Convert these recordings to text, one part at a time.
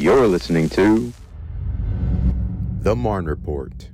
You're listening to The Marne Report.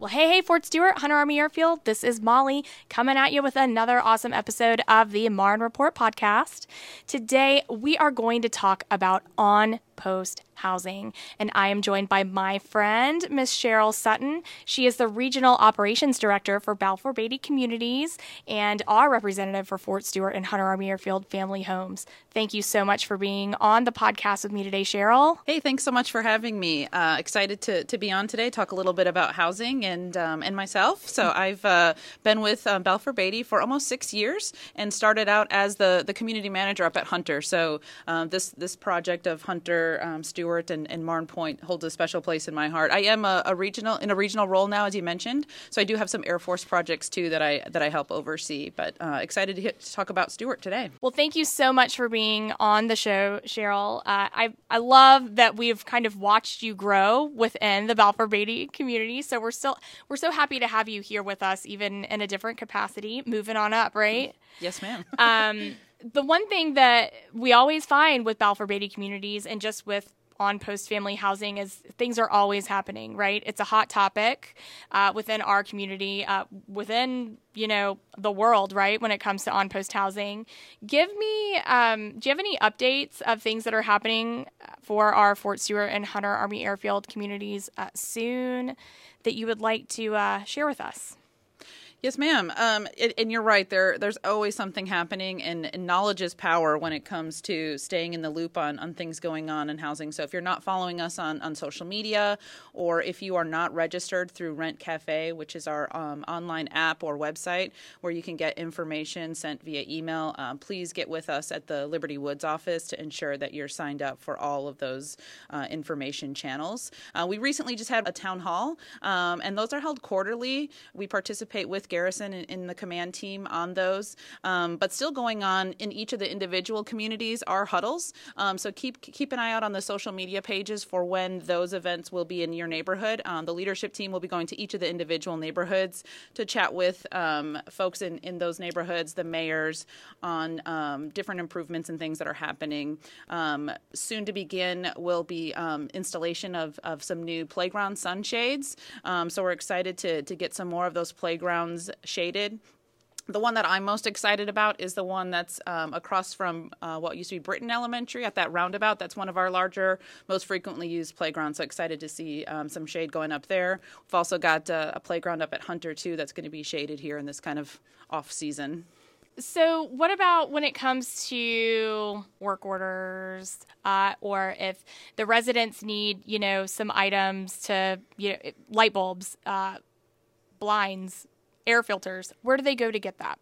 Well, hey, hey, Fort Stewart, Hunter Army Airfield. This is Molly coming at you with another awesome episode of the Marne Report podcast. Today, we are going to talk about on post housing. And I am joined by my friend, Miss Cheryl Sutton. She is the Regional Operations Director for Balfour Beatty Communities and our representative for Fort Stewart and Hunter Army Airfield Family Homes. Thank you so much for being on the podcast with me today, Cheryl. Hey, thanks so much for having me. Uh, excited to, to be on today, talk a little bit about housing and um, and myself. So I've uh, been with um, Balfour Beatty for almost six years and started out as the, the community manager up at Hunter. So um, this this project of Hunter um, Stewart and, and Marne Pointe holds a special place in my heart. I am a, a, regional in a regional role now, as you mentioned. So I do have some Air Force projects too that I that I help oversee. But uh, excited to, hit, to, talk about Stewart today. Well, thank you so much for being on the show, Cheryl. Uh, I I love that we've kind of watched you grow within the Balfour Beatty community. So we're still we're so happy to have you here with us, even in a different capacity, moving on up, right? Yes, ma'am. um, the one thing that we always find with Balfour Beatty communities and just with on post family housing is things are always happening, right? It's a hot topic uh, within our community, uh, within you know the world, right? When it comes to on post housing, give me. Um, do you have any updates of things that are happening for our Fort Stewart and Hunter Army Airfield communities uh, soon that you would like to uh, share with us? Yes, ma'am. Um, and you're right. There, there's always something happening, and, and, knowledge is power when it comes to staying in the loop on, on things going on in housing. So if you're not following us on, on social media, or if you are not registered through Rent Cafe, which is our um, online app or website where you can get information sent via email, um, please get with us at the Liberty Woods office to ensure that you're signed up for all of those uh, information channels. Uh, we recently just had a town hall, um, and those are held quarterly. We participate with Garrison in, in the command team on those. Um, but still going on in each of the individual communities are huddles. Um, so keep keep an eye out on the social media pages for when those events will be in your neighborhood. Um, the leadership team will be going to each of the individual neighborhoods to chat with um, folks in, in those neighborhoods, the mayors, on um, different improvements and things that are happening. Um, soon to begin will be installation of, of some new playground sunshades. so we're excited to, to get some more of those playgrounds shaded. The one that I'm most excited about is the one that's um, across from uh, what used to be Brittin Elementary at that roundabout. That's one of our larger, most frequently used playgrounds. So excited to see um, some shade going up there. We've also got uh, a playground up at Hunter too that's going to be shaded here in this kind of off season. So, what about when it comes to work orders, uh, or if the residents need, you know, some items to, you know, light bulbs, uh, blinds, air filters, where do they go to get that?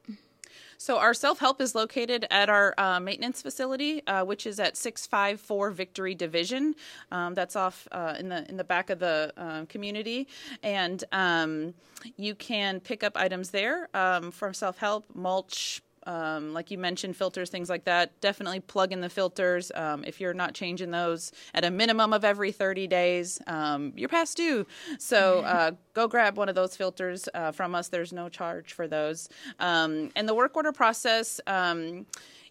So our self help is located at our uh, maintenance facility, uh, which is at six five four Victory Division. Um, that's off uh, in the in the back of the uh, community, and um, you can pick up items there um, from self help, mulch, um, like you mentioned, filters, things like that. Definitely plug in the filters. Um, if you're not changing those at a minimum of every 30 days, um, you're past due. So uh, go grab one of those filters uh, from us. There's no charge for those. Um, and the work order process um,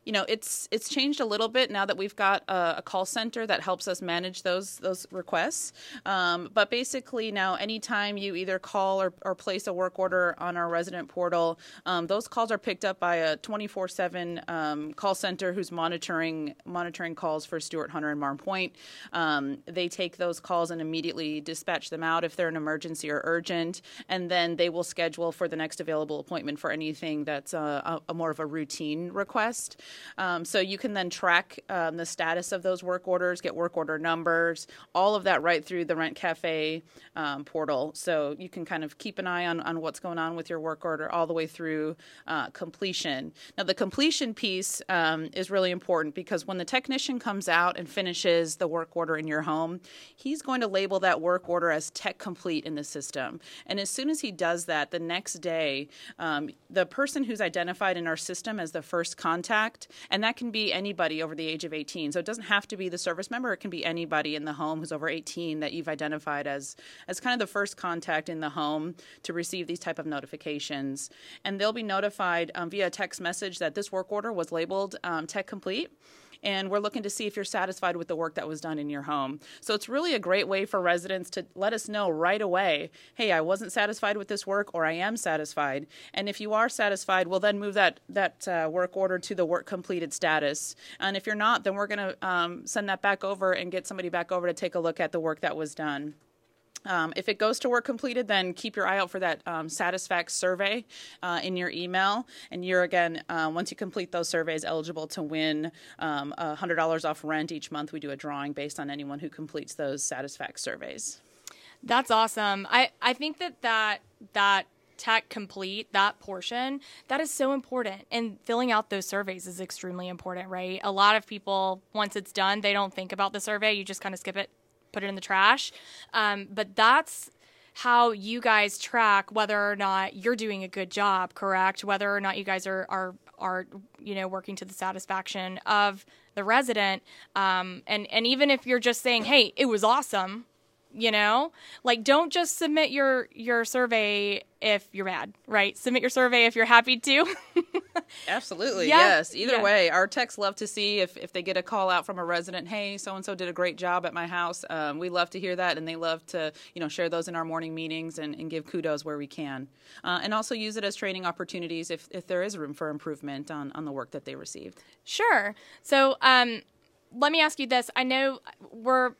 you know it's it's changed a little bit now that we've got a, a call center that helps us manage those those requests. Um, but basically now, anytime you either call or, or place a work order on our resident portal, um, those calls are picked up by a 24/7 um, call center who's monitoring monitoring calls for Stewart Hunter and Marne Point. Um, they take those calls and immediately dispatch them out if they're an emergency or urgent, and then they will schedule for the next available appointment for anything that's a, a more of a routine request. Um, so you can then track um, the status of those work orders, get work order numbers, all of that right through the Rent Cafe um, portal. So you can kind of keep an eye on, on what's going on with your work order all the way through uh, completion. Now, the completion piece um, is really important because when the technician comes out and finishes the work order in your home, he's going to label that work order as tech complete in the system. And as soon as he does that, the next day, um, the person who's identified in our system as the first contact and that can be anybody over the age of 18. So it doesn't have to be the service member, it can be anybody in the home who's over 18 that you've identified as, as kind of the first contact in the home to receive these type of notifications. And they'll be notified um, via text message that this work order was labeled um, tech complete and we're looking to see if you're satisfied with the work that was done in your home. So it's really a great way for residents to let us know right away hey, I wasn't satisfied with this work, or I am satisfied. And if you are satisfied, we'll then move that, that uh, work order to the work completed status. And if you're not, then we're going to um, send that back over and get somebody back over to take a look at the work that was done. Um, if it goes to work completed, then keep your eye out for that um, Satisfact survey uh, in your email. And you're, again, uh, once you complete those surveys, eligible to win um, $100 off rent each month. We do a drawing based on anyone who completes those Satisfact surveys. That's awesome. I, I think that that, that tech complete that portion that is so important and filling out those surveys is extremely important right a lot of people once it's done they don't think about the survey you just kind of skip it put it in the trash. Um, but that's how you guys track whether or not you're doing a good job, correct? Whether or not you guys are are are you know working to the satisfaction of the resident. Um, and and even if you're just saying, hey, it was awesome, you know, like don't just submit your your survey if you're mad, right? Submit your survey if you're happy to. Absolutely, yeah. yes. Either yeah. way, our techs love to see if, if they get a call out from a resident, hey, so and so did a great job at my house. Um, we love to hear that, and they love to you know share those in our morning meetings and, and give kudos where we can, uh, and also use it as training opportunities if, if there is room for improvement on, on the work that they received. Sure. So um, let me ask you this: I know we're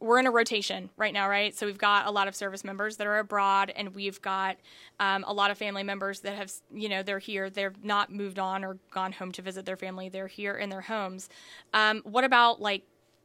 we're in a rotation right now, right? So we've got a lot of service members that are abroad, and we've got um, a lot of family members that have, you know, they're here. They've not moved on or gone home to visit their family. They're here in their homes. Um, what about like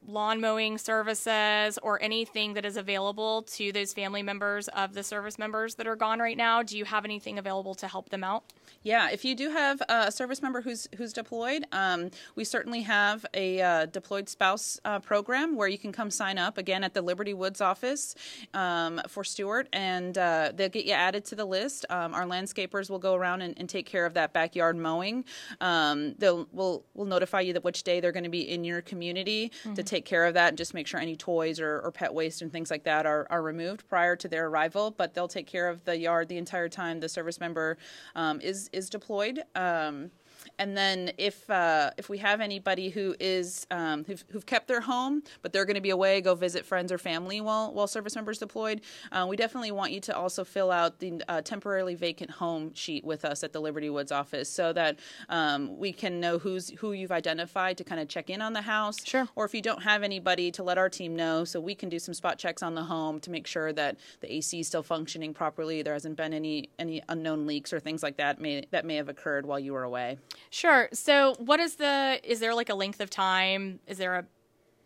lawn mowing services or anything that is available to those family members of the service members that are gone right now? Do you have anything available to help them out? Yeah, if you do have a service member who's who's deployed, um, we certainly have a uh, deployed spouse uh, program where you can come sign up again at the Liberty Woods office um, for Stewart, and uh, they'll get you added to the list. Um, our landscapers will go around and, and, take care of that backyard mowing. Um, they'll will will notify you that which day they're going to be in your community mm-hmm. to take care of that and just make sure any toys or, or pet waste and things like that are, are removed prior to their arrival. But they'll take care of the yard the entire time the service member um, is is deployed. Um, and then if uh, if we have anybody who is um, who've, who've, kept their home but they're going to be away, go visit friends or family while while service members deployed, uh, we definitely want you to also fill out the uh, temporarily vacant home sheet with us at the Liberty Woods office so that um, we can know who's who you've identified to kind of check in on the house. Sure. Or if you don't have anybody, to let our team know so we can do some spot checks on the home to make sure that the AC is still functioning properly. There hasn't been any any unknown leaks or things like that may that may have occurred while you were away. Sure. So, what is the? Is there like a length of time? Is there a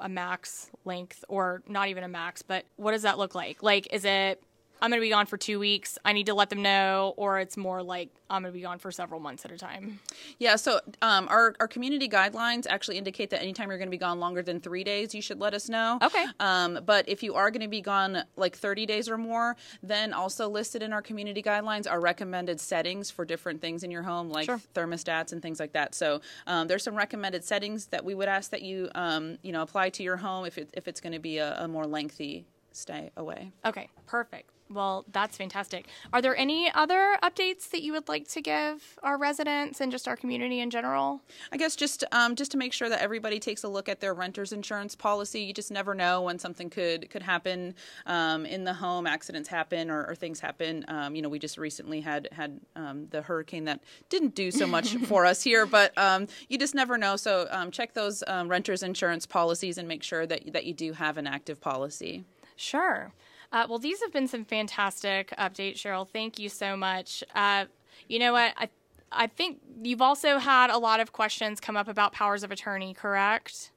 a max length, or not even a max? But what does that look like? Like, is it I'm going to be gone for two weeks. I need to let them know, or it's more like I'm going to be gone for several months at a time. Yeah. So um, our our community guidelines actually indicate that anytime you're going to be gone longer than three days, you should let us know. Okay. Um, but if you are going to be gone like 30 days or more, then also listed in our community guidelines are recommended settings for different things in your home, like sure. thermostats and things like that. So um, there's some recommended settings that we would ask that you um, you know apply to your home if it, if it's going to be a, a more lengthy stay away. Okay. Perfect. Well, that's fantastic. Are there any other updates that you would like to give our residents and just our community in general? I guess just um, just to make sure that everybody takes a look at their renter's insurance policy. You just never know when something could could happen um, in the home. Accidents happen or, or things happen. Um, you know, we just recently had had um, the hurricane that didn't do so much for us here, but um, you just never know. So um, check those renter's insurance policies and make sure that that you do have an active policy. Sure. Uh, well, these have been some fantastic updates, Cheryl. Thank you so much. Uh, you know what? I I think you've also had a lot of questions come up about powers of attorney, correct?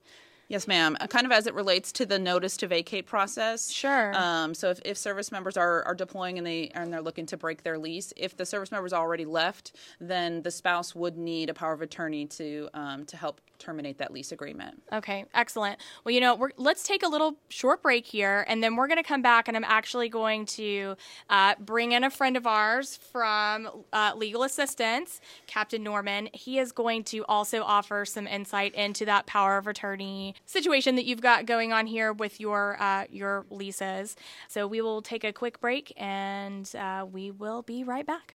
Yes, ma'am. Uh, kind of as it relates to the notice to vacate process. Sure. Um, so if, if service members are, are deploying and they and they're looking to break their lease, if the service member's already left, then the spouse would need a power of attorney to um, to help terminate that lease agreement. Okay, excellent. Well, you know, let's take a little short break here, and then we're going to come back, and I'm actually going to uh, bring in a friend of ours from uh, Legal Assistance, Captain Norman. He is going to also offer some insight into that power of attorney situation that you've got going on here with your uh, your leases. So we will take a quick break, and uh, we will be right back.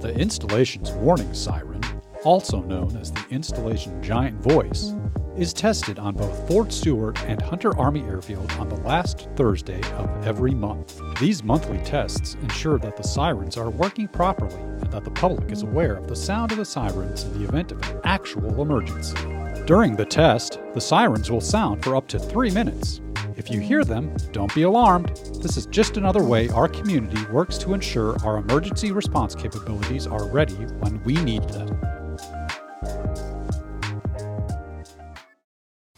The installation's warning siren, also known as the installation giant voice, is tested on both Fort Stewart and Hunter Army Airfield on the last Thursday of every month. These monthly tests ensure that the sirens are working properly and that the public is aware of the sound of the sirens in the event of an actual emergency. During the test, the sirens will sound for up to three minutes. If you hear them, don't be alarmed. This is just another way our community works to ensure our emergency response capabilities are ready when we need them.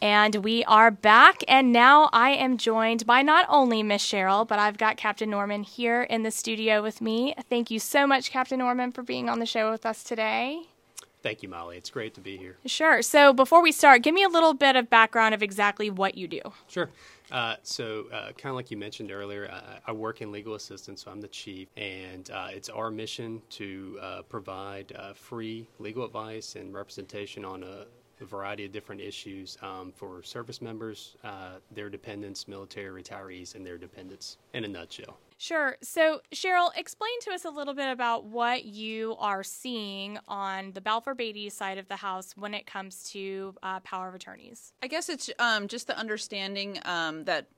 And we are back, and now I am joined by not only Miss Cheryl, but I've got Captain Norman here in the studio with me. Thank you so much, Captain Norman, for being on the show with us today. Thank you, Molly. It's great to be here. Sure. So before we start, give me a little bit of background of exactly what you do. Sure. Uh, so, uh, kind of like you mentioned earlier, uh, I work in legal assistance, so I'm the chief, and uh, it's our mission to provide free legal advice and representation on a a variety of different issues um, for service members, uh, their dependents, military retirees, and their dependents in a nutshell. Sure. So, Cheryl, explain to us a little bit about what you are seeing on the Balfour Beatty side of the house when it comes to uh, power of attorneys. I guess it's um, just the understanding um, that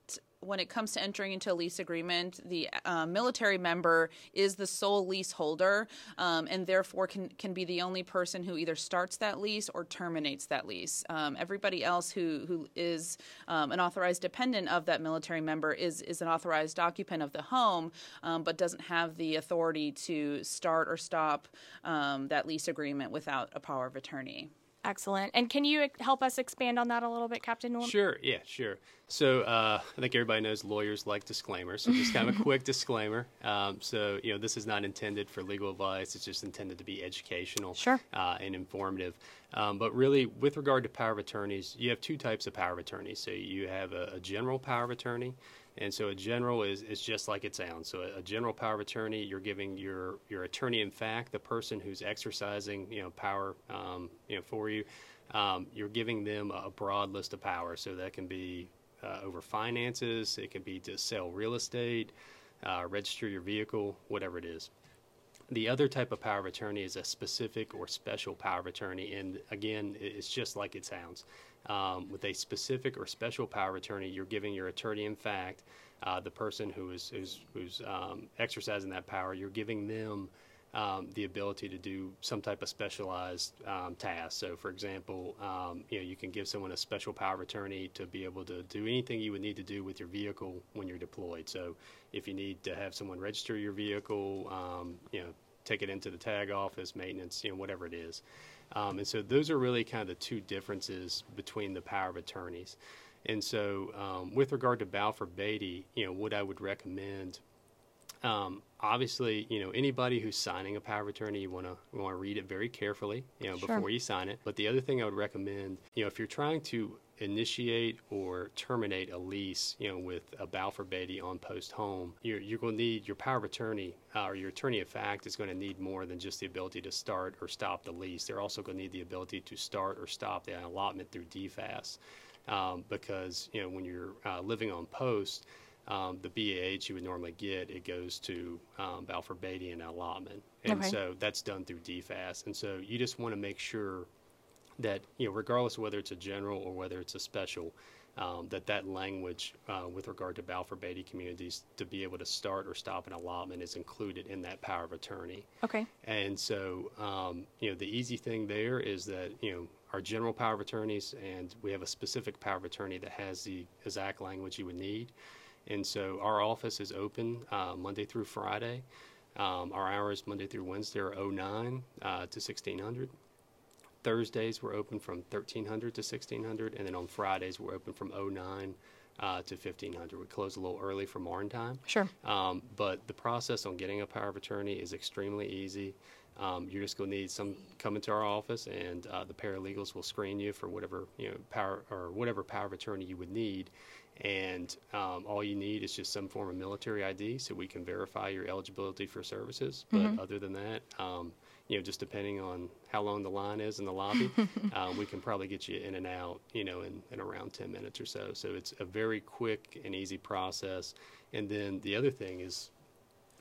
when it comes to entering into a lease agreement, the uh, military member is the sole leaseholder um, and therefore can, can be the only person who either starts that lease or terminates that lease. Um, everybody else who, who is um, an authorized dependent of that military member is, is an authorized occupant of the home, um, but doesn't have the authority to start or stop um, that lease agreement without a power of attorney. Excellent. And can you help us expand on that a little bit, Captain Norman? Sure, yeah, sure. So uh, I think everybody knows lawyers like disclaimers. So just kind of a quick disclaimer. Um, so you know, this is not intended for legal advice. It's just intended to be educational sure. uh, and informative. Um, but really, with regard to power of attorneys, you have two types of power of attorney. So you have a, a general power of attorney, and so a general is, is just like it sounds. So a, a, general power of attorney, you're giving your, your attorney in fact, the person who's exercising you know power um, you know for you, um, you're giving them a broad list of power. So that can be uh, over finances, it can be to sell real estate, uh, register your vehicle, whatever it is. The other type of power of attorney is a specific or special power of attorney, and again, it's just like it sounds. Um, with a specific or special power of attorney, you're giving your attorney, in fact, uh, the person who is who's, who's um, exercising that power, you're giving them um, the ability to do some type of specialized um, task. So, for example, um, you know, you can give someone a special power of attorney to be able to do anything you would need to do with your vehicle when you're deployed. So, if you need to have someone register your vehicle, um, you know, take it into the tag office, maintenance, you know, whatever it is. Um, and so those are really kind of the two differences between the power of attorneys. And so, um, with regard to Balfour Beatty, you know, what I would recommend, um, obviously, you know, anybody who's signing a power of attorney, you want to want to read it very carefully, you know, sure. before you sign it. But the other thing I would recommend, you know, if you're trying to initiate or terminate a lease, you know, with a Balfour Beatty on post home, you're, you're going to need your power of attorney uh, or your attorney of fact is going to need more than just the ability to start or stop the lease. They're also going to need the ability to start or stop the allotment through DFAS. Um, because, you know, when you're uh, living on post, um, the BAH you would normally get, it goes to um, Balfour Beatty and allotment. And okay. so that's done through DFAS. And so you just want to make sure that you know, regardless of whether it's a general or whether it's a special, um, that that language uh, with regard to Balfour Beatty communities to be able to start or stop an allotment is included in that power of attorney. Okay. And so, um, you know, the easy thing there is that you know our general power of attorneys, and we have a specific power of attorney that has the exact language you would need. And so, our office is open uh, Monday through Friday. Um, our hours Monday through Wednesday are 09 uh, to 1600. Thursdays we're open from 1300 to 1600, and then on Fridays we're open from 09 uh, to 1500. We close a little early for morning time. Sure. Um, but the process on getting a power of attorney is extremely easy. Um, you're just going to need some come into our office, and uh, the paralegals will screen you for whatever you know power or whatever power of attorney you would need. And um, all you need is just some form of military ID, so we can verify your eligibility for services. But mm-hmm. other than that, um, you know, just depending on how long the line is in the lobby, um, we can probably get you in and out, you know, in, in around 10 minutes or so. So it's a very quick and easy process. And then the other thing is,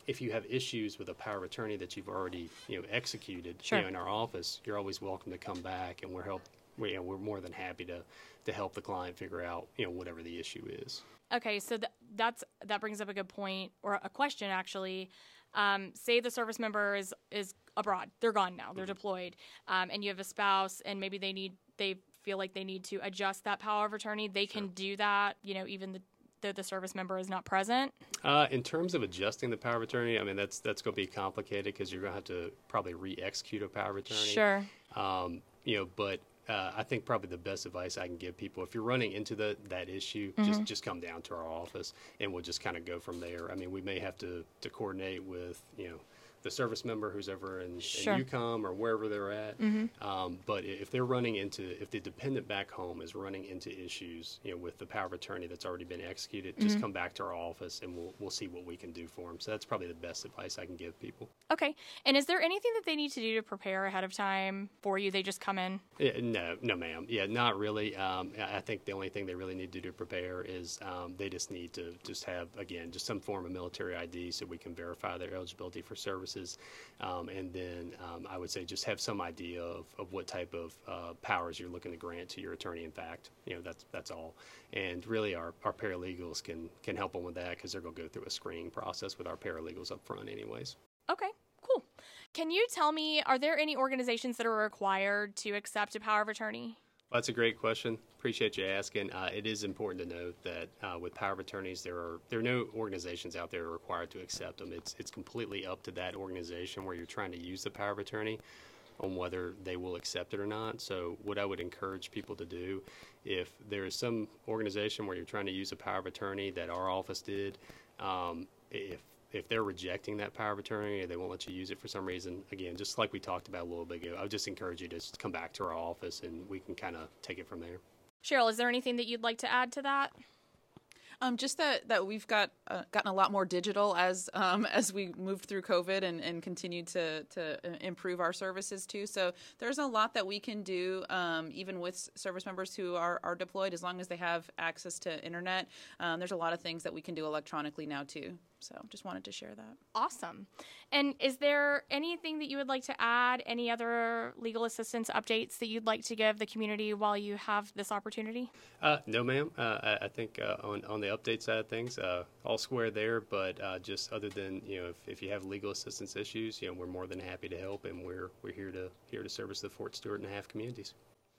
if you have issues with a power of attorney that you've already you know executed Sure. you know, in our office, you're always welcome to come back, and we're help. We, you know, we're more than happy to to help the client figure out you know whatever the issue is. Okay, so th- that's that brings up a good point or a question actually. Um, say the service member is is abroad; they're gone now, they're deployed, um, and you have a spouse, and maybe they need they feel like they need to adjust that power of attorney. They can do that, you know, even the, though the service member is not present. Uh, in terms of adjusting the power of attorney, I mean that's that's going to be complicated because you're going to have to probably re-execute a power of attorney. Sure. Um, you know, but uh, I think probably the best advice I can give people if you're running into the that issue, Mm-hmm. just just come down to our office and we'll just kind of go from there. I mean, we may have to to coordinate with you know the service member who's ever in, Sure. in EUCOM or wherever they're at. Mm-hmm. Um, but if they're running into if the dependent back home is running into issues, you know, with the power of attorney that's already been executed, Mm-hmm. just come back to our office and we'll we'll see what we can do for them. So that's probably the best advice I can give people. Okay. And is there anything that they need to do to prepare ahead of time for you? They just come in. Yeah, no, no, ma'am. Yeah, not really. Um, I think the only thing they really need to do to prepare is um, they just need to just have again just some form of military ID so we can verify their eligibility for um, and then um, I would say just have some idea of, of what type of uh, powers you're looking to grant to your attorney. In fact, you know that's that's all. And really, our, our paralegals can can help them with that because they're going to go through a screening process with our paralegals up front, anyways. Okay, cool. Can you tell me, are there any organizations that are required to accept a power of attorney? Well, that's a great question. Appreciate you asking. Uh, it is important to note that uh, with power of attorneys, there are there are no organizations out there required to accept them. It's it's completely up to that organization where you're trying to use the power of attorney on whether they will accept it or not. So, what I would encourage people to do, if there is some organization where you're trying to use a power of attorney that our office did, um, if if they're rejecting that power of attorney or they won't let you use it for some reason, again, just like we talked about a little bit ago, I would just encourage you to just come back to our office and we can kind of take it from there. Cheryl, is there anything that you'd like to add to that? Um, just that that we've got uh, gotten a lot more digital as um, as we moved through COVID and, and continued to to uh, improve our services too. So there's a lot that we can do um, even with service members who are, are deployed as long as they have access to internet. Um, there's a lot of things that we can do electronically now too. So just wanted to share that. Awesome. And is there anything that you would like to add? Any other legal assistance updates that you'd like to give the community while you have this opportunity? Uh, no, ma'am. Uh, I, I think uh, on on the update side of things, uh, all square there. But uh, just other than you know, if, if you have legal assistance issues, you know, we're more than happy to help, and we're we're here to here to service the Fort Stewart and a HAAF communities.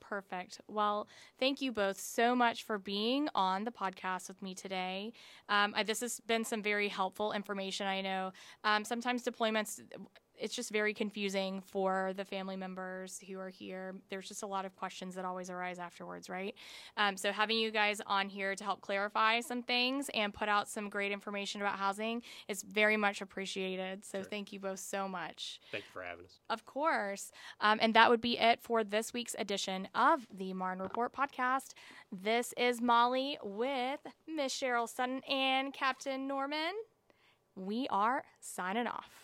Perfect. Well, thank you both so much for being on the podcast with me today. Um, I, this has been some very helpful information. I know um, sometimes deployments, it's just very confusing for the family members who are here. There's just a lot of questions that always arise afterwards, right? Um, so having you guys on here to help clarify some things and put out some great information about housing is very much appreciated. So thank you both so much. Thank you for having us. Of course. Um, and that would be it for this week's edition of the Marne Report podcast. This is Molly with Miss Cheryl Sutton and Captain Norman. We are signing off.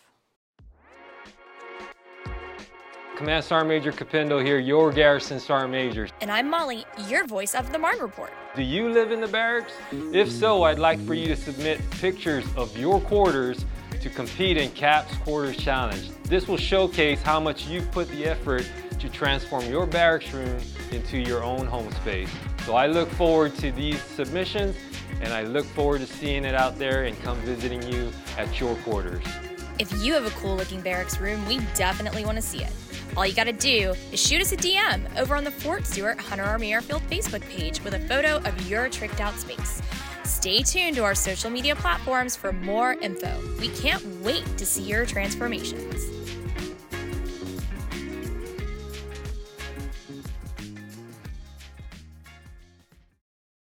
Command Sergeant Major Capendo here, your Garrison Sergeant Major. And I'm Molly, your voice of the Marne Report. Do you live in the barracks? If so, I'd like for you to submit pictures of your quarters to compete in CAPS Quarters Challenge. This will showcase how much you've put the effort to transform your barracks room into your own home space. So I look forward to these submissions and I look forward to seeing it out there and come visiting you at your quarters. If you have a cool looking barracks room, we definitely want to see it. All you gotta do is shoot us a DM over on the Fort Stewart Hunter Army Airfield Facebook page with a photo of your tricked out space. Stay tuned to our social media platforms for more info. We can't wait to see your transformations.